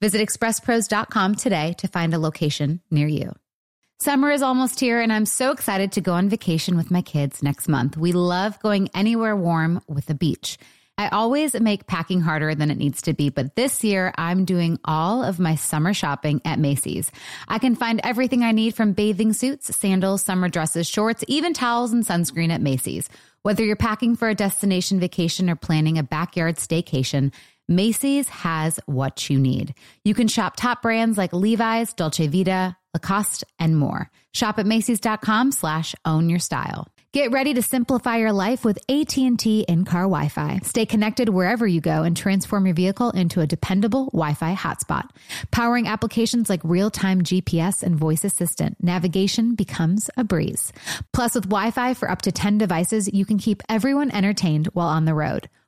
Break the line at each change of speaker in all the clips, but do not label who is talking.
Visit expresspros.com today to find a location near you. Summer is almost here, and I'm so excited to go on vacation with my kids next month. We love going anywhere warm with a beach. I always make packing harder than it needs to be, but this year I'm doing all of my summer shopping at Macy's. I can find everything I need from bathing suits, sandals, summer dresses, shorts, even towels and sunscreen at Macy's. Whether you're packing for a destination vacation or planning a backyard staycation, Macy's has what you need. You can shop top brands like Levi's, Dolce Vita, Lacoste, and more. Shop at Macy's.com slash own your style. Get ready to simplify your life with AT&T in-car Wi-Fi. Stay connected wherever you go and transform your vehicle into a dependable Wi-Fi hotspot. Powering applications like real-time GPS and voice assistant, navigation becomes a breeze. Plus, with Wi-Fi for up to 10 devices, you can keep everyone entertained while on the road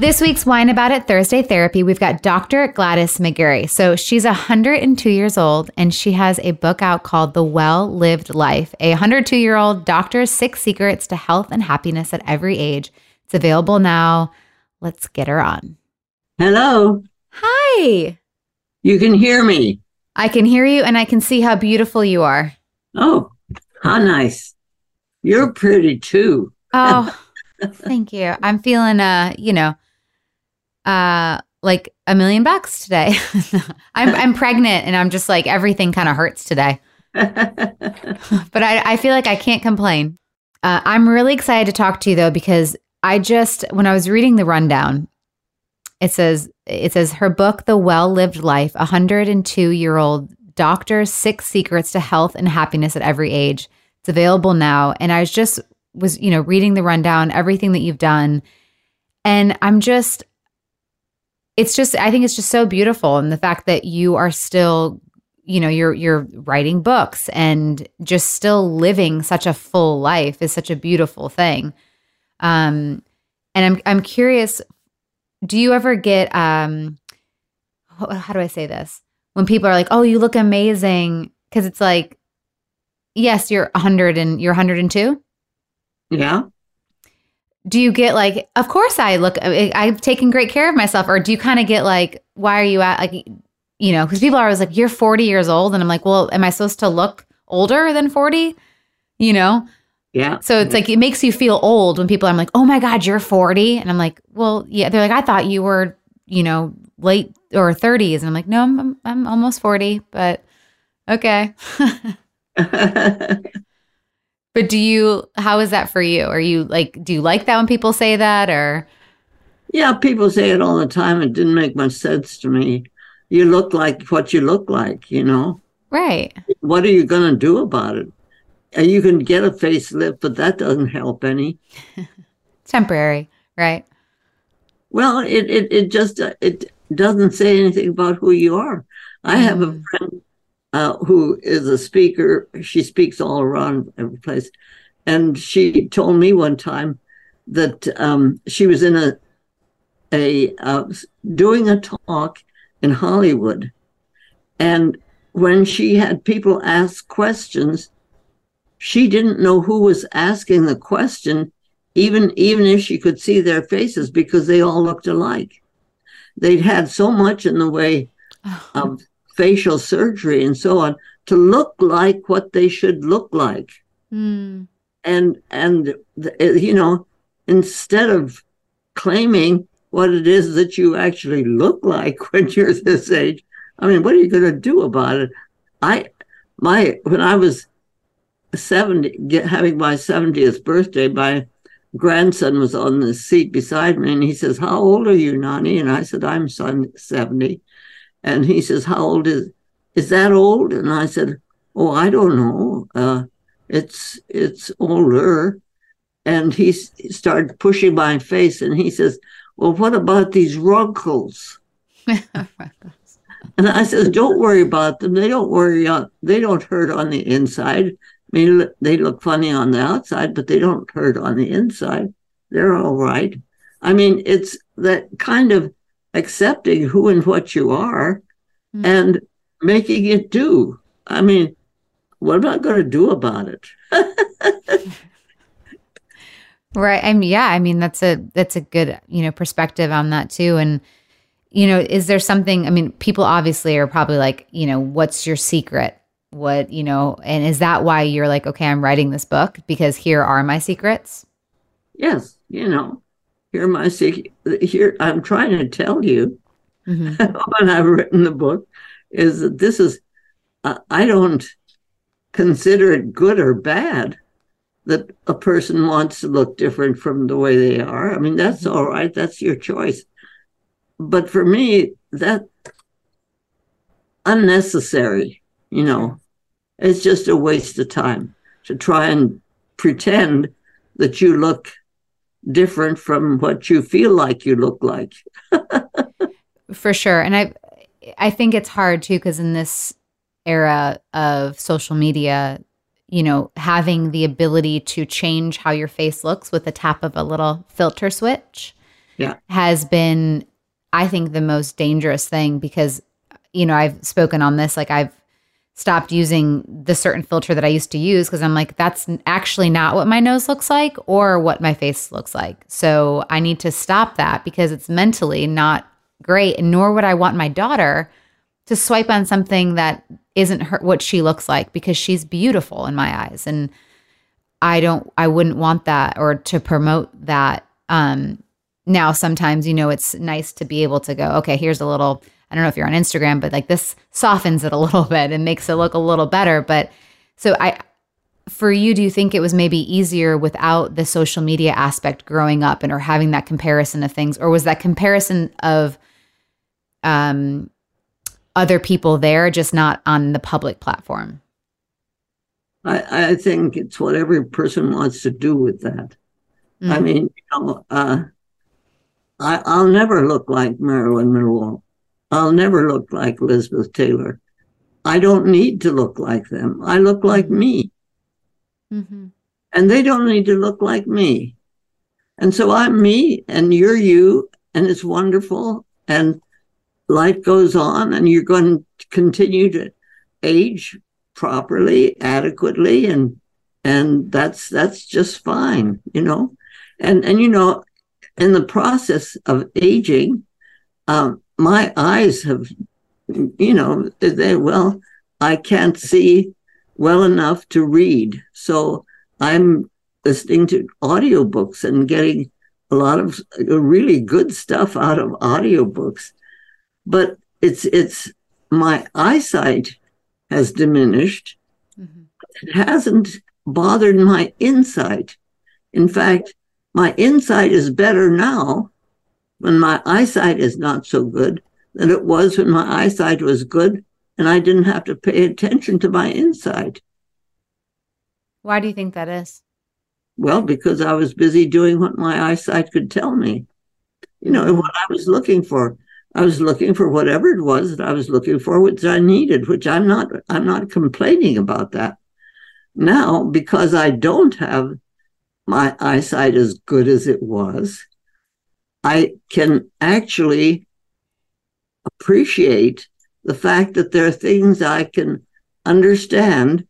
This week's Whine About It Thursday Therapy, we've got Dr. Gladys McGarey. So she's 102 years old and she has a book out called The Well Lived Life, a 102 year old doctor's six secrets to health and happiness at every age. It's available now. Let's get her on.
Hello.
Hi.
You can hear me.
I can hear you and I can see how beautiful you are.
Oh, how nice. You're pretty too.
Oh, thank you. I'm feeling, uh, you know, uh like a million bucks today. I'm I'm pregnant and I'm just like everything kind of hurts today. but I, I feel like I can't complain. Uh, I'm really excited to talk to you though because I just when I was reading the rundown, it says it says her book, The Well Lived Life, 102 year old doctor's six secrets to health and happiness at every age. It's available now, and I was just was you know reading the rundown, everything that you've done, and I'm just it's just I think it's just so beautiful and the fact that you are still you know you're you're writing books and just still living such a full life is such a beautiful thing. Um and I'm I'm curious do you ever get um how do I say this? When people are like, "Oh, you look amazing." Cuz it's like yes, you're 100 and you're 102?
Yeah
do you get like of course i look i've taken great care of myself or do you kind of get like why are you at like you know because people are always like you're 40 years old and i'm like well am i supposed to look older than 40 you know?
Yeah.
So it's like it makes you feel old when people are like oh my god you're 40 and i'm like well yeah they're like i thought you were you know late or 30s and i'm like no i'm, I'm almost 40 but okay But do you, how is that for you? Are you like, do you like that when people say that or?
Yeah, people say it all the time. It didn't make much sense to me. You look like what you look like, you know?
Right.
What are you going to do about it? And you can get a facelift, but that doesn't help any.
Temporary, right?
Well, it, it, it just, it doesn't say anything about who you are. I have a mm. friend uh, who is a speaker. She speaks all around every place. And she told me one time that um, she was in a, a uh, doing a talk in Hollywood. And when she had people ask questions, she didn't know who was asking the question, even, even if she could see their faces, because they all looked alike. They'd had so much in the way oh. of facial surgery and so on to look like what they should look like. Mm. And and you know, instead of claiming what it is that you actually look like when you're this age, I mean, what are you going to do about it? I my when I was 70 get, having my 70th birthday my grandson was on the seat beside me and he says, How old are you, Nani? And I said, I'm son 70. And he says, How old is is that old? And I said, Oh, I don't know. Uh, it's it's older. And he, started pushing my face and he says, Well, what about these runkles? and I says, Don't worry about them. They don't worry on they don't hurt on the inside. I mean, they look funny on the outside, but they don't hurt on the inside. They're all right. I mean, it's that kind of accepting who and what you are mm-hmm. and making it do. I mean, what am I going to do about it?
right. I mean, yeah. I mean, that's a that's a good you know perspective on that too. And you know, is there something? I mean, people obviously are probably like, you know, what's your secret? what you know and is that why you're like okay i'm writing this book because here are my secrets
yes you know here my secret here i'm trying to tell you mm-hmm. when i've written the book is that this is uh, i don't consider it good or bad that a person wants to look different from the way they are i mean that's mm-hmm. all right that's your choice but for me that unnecessary you know, it's just a waste of time to try and pretend that you look different from what you feel like you look like.
For sure. And I I think it's hard too cuz in this era of social media, you know, having the ability to change how your face looks with the tap of a little filter switch
yeah.
has been I think the most dangerous thing because you know, I've spoken on this like I've stopped using the certain filter that I used to use because I'm like, that's actually not what my nose looks like or what my face looks like. So I need to stop that because it's mentally not great. And nor would I want my daughter to swipe on something that isn't her what she looks like because she's beautiful in my eyes. And I don't I wouldn't want that or to promote that. Um now sometimes, you know, it's nice to be able to go, okay, here's a little I don't know if you're on Instagram, but like this softens it a little bit and makes it look a little better. But so I, for you, do you think it was maybe easier without the social media aspect growing up and or having that comparison of things, or was that comparison of um other people there, just not on the public platform?
I, I think it's what every person wants to do with that. Mm-hmm. I mean, you know, uh, I, I'll never look like Marilyn Monroe. I'll never look like Elizabeth Taylor. I don't need to look like them. I look like mm-hmm. me. Mm-hmm. And they don't need to look like me. And so I'm me and you're you, and it's wonderful. And life goes on, and you're going to continue to age properly, adequately, and and that's that's just fine, you know. And and you know, in the process of aging, um, my eyes have, you know, they, well, I can't see well enough to read. So I'm listening to audiobooks and getting a lot of really good stuff out of audiobooks. But it's it's my eyesight has diminished. Mm-hmm. It hasn't bothered my insight. In fact, my insight is better now when my eyesight is not so good than it was when my eyesight was good and I didn't have to pay attention to my inside.
Why do you think that is?
Well, because I was busy doing what my eyesight could tell me. You know, what I was looking for. I was looking for whatever it was that I was looking for, which I needed, which I'm not I'm not complaining about that. Now, because I don't have my eyesight as good as it was, I can actually appreciate the fact that there are things I can understand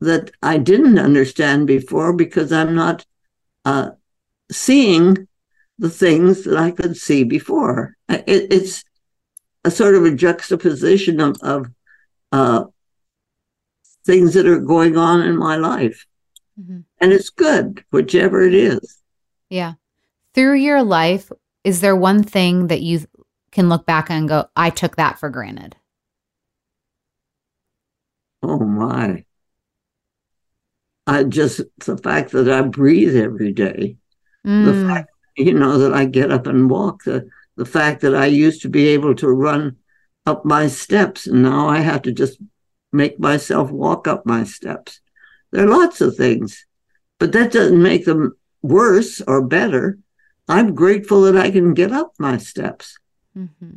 that I didn't understand before because I'm not uh, seeing the things that I could see before. It, it's a sort of a juxtaposition of, of uh, things that are going on in my life. Mm-hmm. And it's good, whichever it is.
Yeah through your life, is there one thing that you can look back and go, I took that for granted?
Oh my. I just, the fact that I breathe every day. Mm. The fact, you know, that I get up and walk, the, the fact that I used to be able to run up my steps and now I have to just make myself walk up my steps. There are lots of things, but that doesn't make them worse or better. I'm grateful that I can get up my steps. Mm-hmm.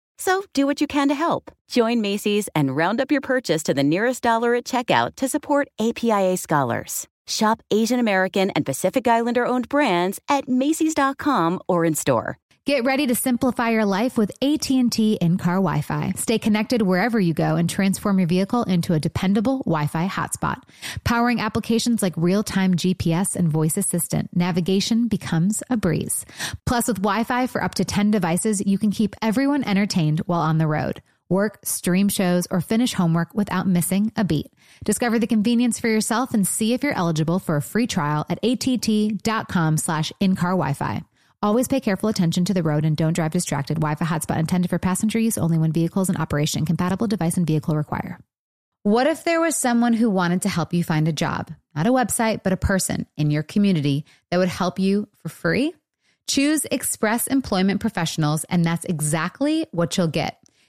So do what you can to help. Join Macy's and round up your purchase to the nearest dollar at checkout to support APIA scholars. Shop Asian American and Pacific Islander owned brands at Macy's.com or in store.
Get ready to simplify your life with AT&T in-car Wi-Fi. Stay connected wherever you go and transform your vehicle into a dependable Wi-Fi hotspot. Powering applications like real-time GPS and voice assistant, navigation becomes a breeze. Plus with Wi-Fi for up to 10 devices, you can keep everyone entertained while on the road. Work, stream shows, or finish homework without missing a beat. Discover the convenience for yourself and see if you're eligible for a free trial at att.com slash in-car Wi-Fi. Always pay careful attention to the road and don't drive distracted. Wi-Fi hotspot intended for passenger use only when vehicles in operation. Compatible device and vehicle require. What if there was someone who wanted to help you find a job? Not a website, but a person in your community that would help you for free? Choose Express Employment Professionals, and that's exactly what you'll get.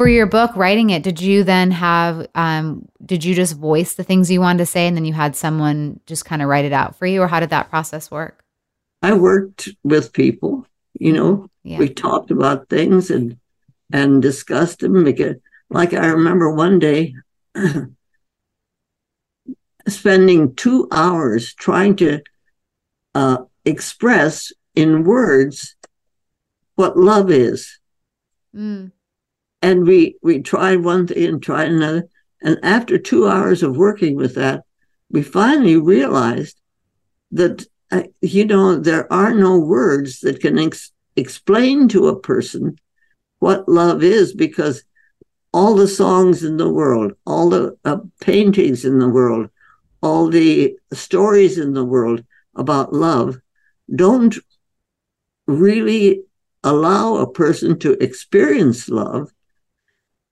For your book writing it did you then have um, did you just voice the things you wanted to say and then you had someone just kind of write it out for you or how did that process work?
I worked with people you know? Yeah. we talked about things and and discussed them because like i remember one day spending two hours trying to uh, express in words what love is. Mm and we we tried one thing and tried another. And after two hours of working with that we finally realized that uh, you know there are no words that can ex- explain to a person what love is because all the songs in the world all the uh, paintings in the world all the stories in the world about love don't really allow a person to experience love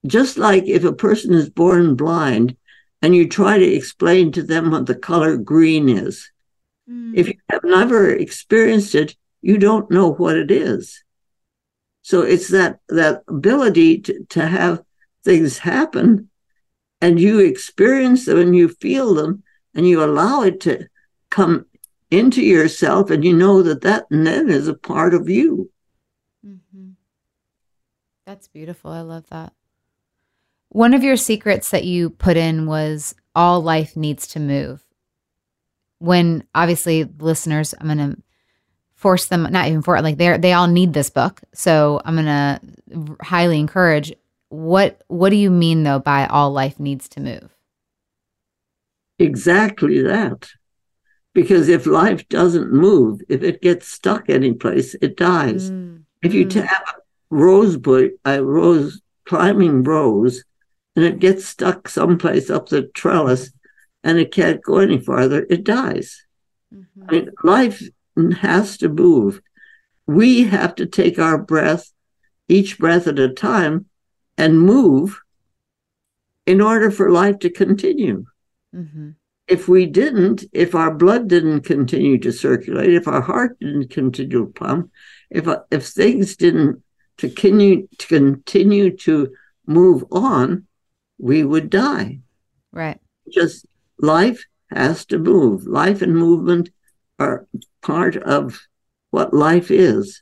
just like if a person is born blind and you try to explain to them what the color green is, mm. if you have never experienced it, you don't know what it is. So it's that that ability to, to have things happen and you experience them and you feel them and you allow it to come into yourself and you know that that then is a part of you.
Mm-hmm. That's beautiful. I love that. One of your secrets that you put in was all life needs to move. When obviously listeners, I'm going to force them, not even for it, like they're, they all need this book. So I'm going to highly encourage. What what do you mean though by all life needs to move?
Exactly that. Because if life doesn't move, if it gets stuck anyplace, it dies. Mm. If you mm. have a rose bush, a rose climbing rose, and it gets stuck someplace up the trellis and it can't go any farther, it dies. Mm-hmm. I mean, life has to move. We have to take our breath, each breath at a time, and move in order for life to continue. Mm-hmm. If we didn't, if our blood didn't continue to circulate, if our heart didn't continue to pump, if if things didn't continue to continue to move on, we would die.
Right.
Just life has to move. Life and movement are part of what life is.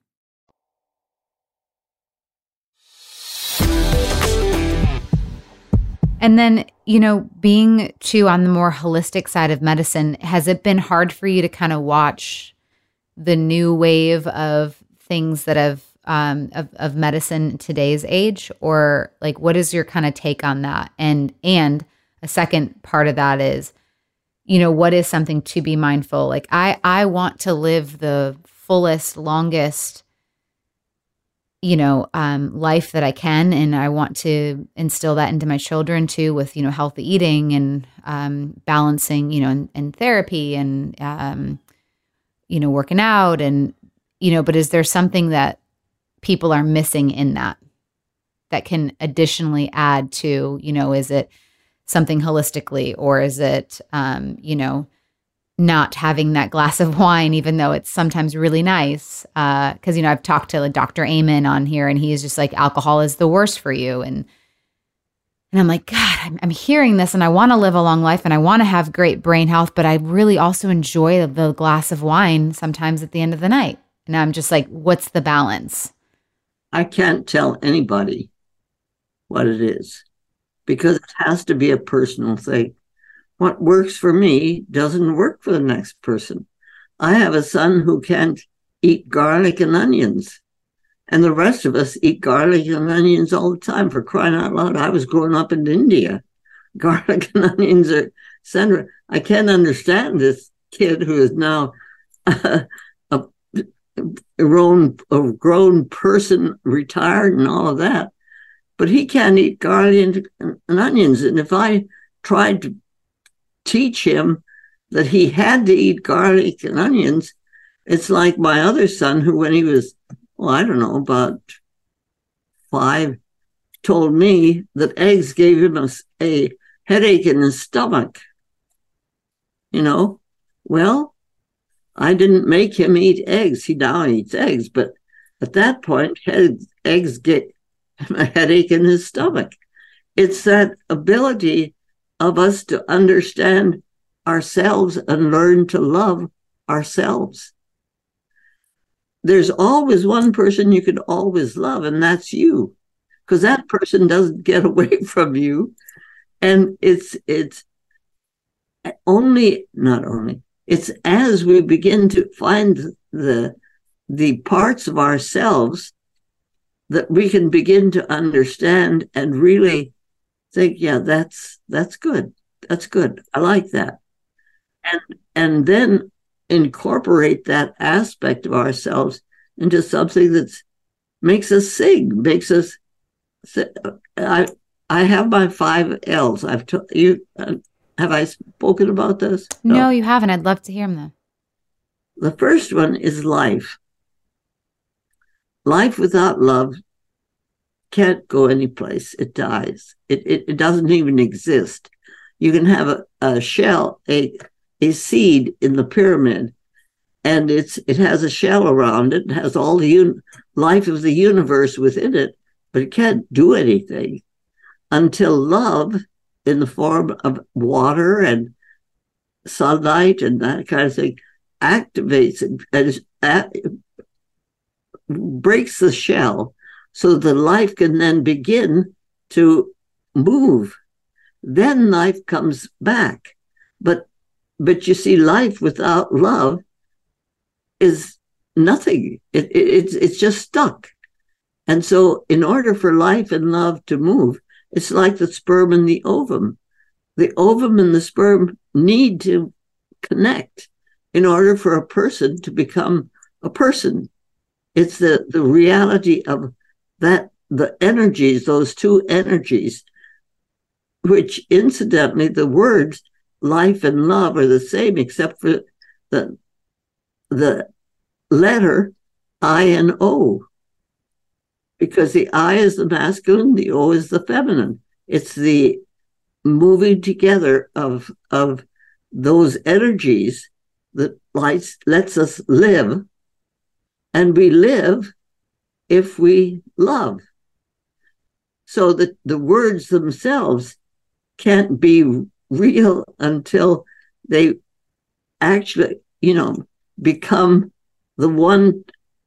And then, you know, being too on the more holistic side of medicine, has it been hard for you to kind of watch the new wave of things that have um, of, of medicine today's age, or like what is your kind of take on that? And and a second part of that is, you know, what is something to be mindful? Like I I want to live the fullest, longest you know um, life that i can and i want to instill that into my children too with you know healthy eating and um, balancing you know and, and therapy and um, you know working out and you know but is there something that people are missing in that that can additionally add to you know is it something holistically or is it um, you know not having that glass of wine, even though it's sometimes really nice. Because uh, you know, I've talked to like, Dr. Amen on here, and he's just like, alcohol is the worst for you, and and I'm like, God, I'm, I'm hearing this, and I want to live a long life, and I want to have great brain health, but I really also enjoy the glass of wine sometimes at the end of the night. And I'm just like, what's the balance?
I can't tell anybody what it is because it has to be a personal thing what works for me doesn't work for the next person. I have a son who can't eat garlic and onions. And the rest of us eat garlic and onions all the time for crying out loud. I was growing up in India. Garlic and onions are central. I can't understand this kid who is now a, a, grown, a grown person, retired, and all of that. But he can't eat garlic and, and onions. And if I tried to teach him that he had to eat garlic and onions, it's like my other son, who, when he was well, I don't know, about five, told me that eggs gave him a, a headache in his stomach. You know, well, I didn't make him eat eggs. He now eats eggs, but at that point, eggs get a headache in his stomach. It's that ability of us to understand ourselves and learn to love ourselves there's always one person you can always love, and that's you, because that person doesn't get away from you. And it's it's only not only it's as we begin to find the the parts of ourselves that we can begin to understand and really think yeah that's that's good that's good i like that and and then incorporate that aspect of ourselves into something that makes us sing, makes us. I I have my five L's. I've told you. Uh, have I spoken about this?
No. no, you haven't. I'd love to hear them though.
The first one is life. Life without love can't go anyplace. It dies. It, it, it doesn't even exist. You can have a, a shell, a a seed in the pyramid and it's it has a shell around it, it has all the un- life of the universe within it, but it can't do anything until love in the form of water and sunlight and that kind of thing activates it and at, breaks the shell so the life can then begin to move then life comes back but but you see, life without love is nothing. It, it, it's it's just stuck. And so, in order for life and love to move, it's like the sperm and the ovum. The ovum and the sperm need to connect in order for a person to become a person. It's the, the reality of that, the energies, those two energies, which incidentally, the words life and love are the same, except for the the letter I and O. Because the I is the masculine, the O is the feminine. It's the moving together of of those energies that lights, lets us live, and we live if we love. So that the words themselves can't be real until they actually, you know, become the one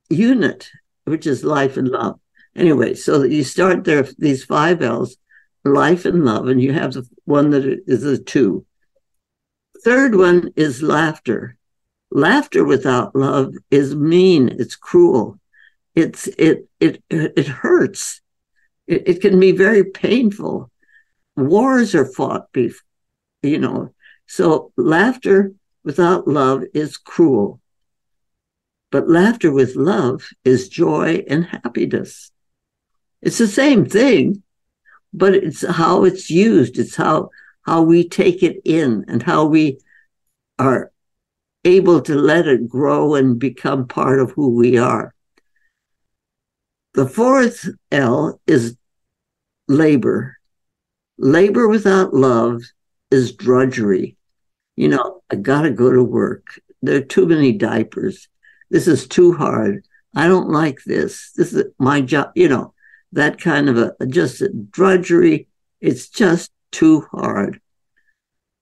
unit, which is life and love. Anyway, so you start there, these five L's, life and love, and you have the one that is a two. Third one is laughter. Laughter without love is mean. It's cruel. It's it it it hurts. It, it can be very painful. Wars are fought before you know. So laughter without love is cruel. But laughter with love is joy and happiness. It's the same thing, but it's how it's used. It's how, how we take it in and how we are able to let it grow and become part of who we are. The fourth L is labor. Labor without love is drudgery. You know, I got to go to work. There are too many diapers. This is too hard. I don't like this. This is my job. You know, that kind of a just a drudgery. It's just too hard.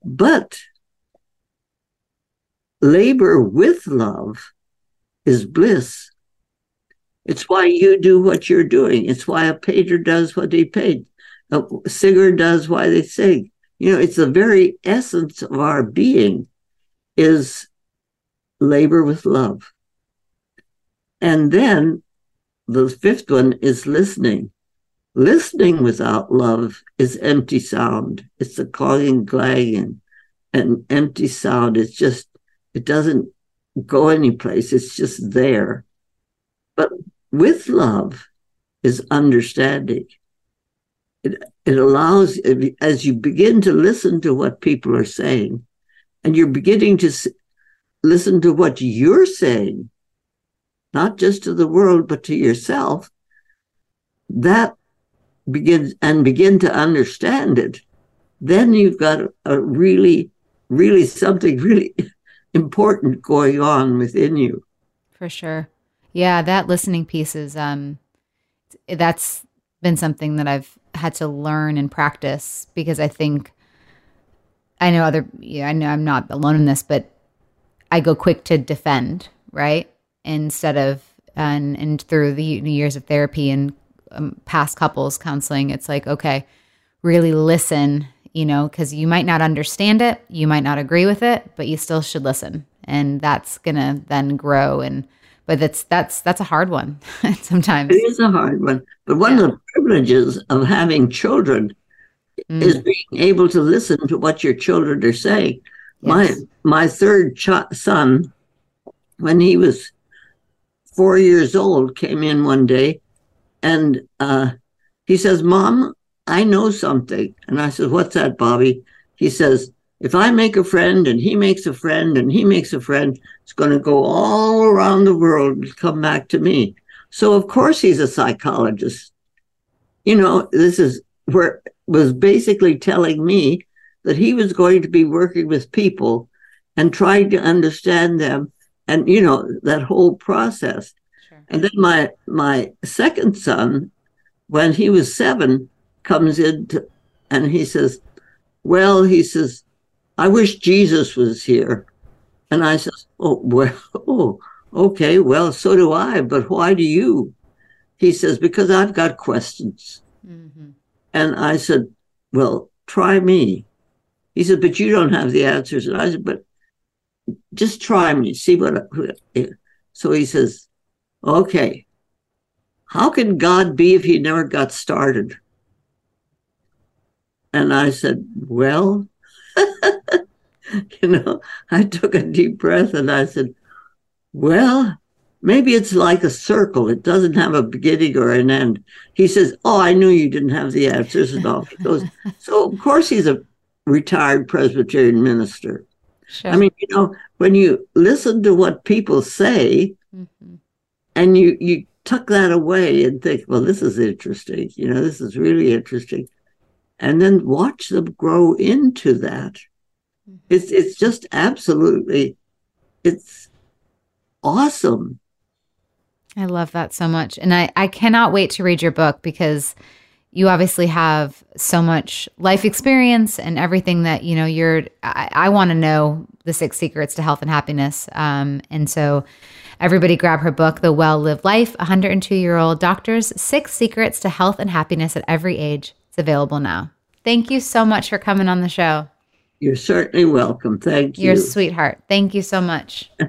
But labor with love is bliss. It's why you do what you're doing. It's why a painter does what he paints. A singer does why they sing You know, it's the very essence of our being is labor with love. And then the fifth one is listening. Listening without love is empty sound. It's a clanging, clanging, and empty sound. It's just, it doesn't go anyplace. It's just there. But with love is understanding. It, it allows, as you begin to listen to what people are saying, and you're beginning to listen to what you're saying, not just to the world, but to yourself, that begins and begin to understand it, then you've got a, a really, really something really important going on within you.
For sure. Yeah, that listening piece is um that's been something that I've had to learn and practice because I think I know other yeah, I know I'm not alone in this, but I go quick to defend, right? Instead of and and through the years of therapy and um, past couples counseling, it's like okay, really listen, you know, because you might not understand it, you might not agree with it, but you still should listen, and that's gonna then grow and. But that's that's that's a hard one sometimes.
It is a hard one. But one yeah. of the privileges of having children mm. is being able to listen to what your children are saying my my third ch- son, when he was four years old, came in one day, and uh, he says, "Mom, I know something." And I said, "What's that, Bobby?" He says, "If I make a friend, and he makes a friend, and he makes a friend, it's going to go all around the world and come back to me." So of course he's a psychologist. You know, this is where was basically telling me that he was going to be working with people and trying to understand them and you know that whole process sure. and then my my second son when he was seven comes in to, and he says well he says i wish jesus was here and i says oh well oh okay well so do i but why do you he says because i've got questions mm-hmm. and i said well try me he said, but you don't have the answers. And I said, but just try me, see what. So he says, okay, how can God be if he never got started? And I said, well, you know, I took a deep breath and I said, well, maybe it's like a circle. It doesn't have a beginning or an end. He says, oh, I knew you didn't have the answers and all. He goes, so of course he's a retired Presbyterian minister. Sure. I mean, you know, when you listen to what people say mm-hmm. and you you tuck that away and think, well, this is interesting, you know, this is really interesting. And then watch them grow into that. Mm-hmm. It's it's just absolutely it's awesome.
I love that so much. And I, I cannot wait to read your book because you obviously have so much life experience and everything that you know you're i, I want to know the six secrets to health and happiness um, and so everybody grab her book the well lived life 102 year old doctors six secrets to health and happiness at every age it's available now thank you so much for coming on the show
you're certainly welcome thank you
you're a sweetheart thank you so much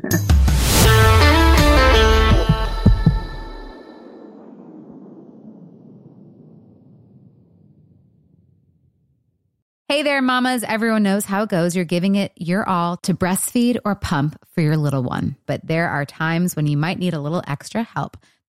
Hey there, mamas. Everyone knows how it goes. You're giving it your all to breastfeed or pump for your little one. But there are times when you might need a little extra help.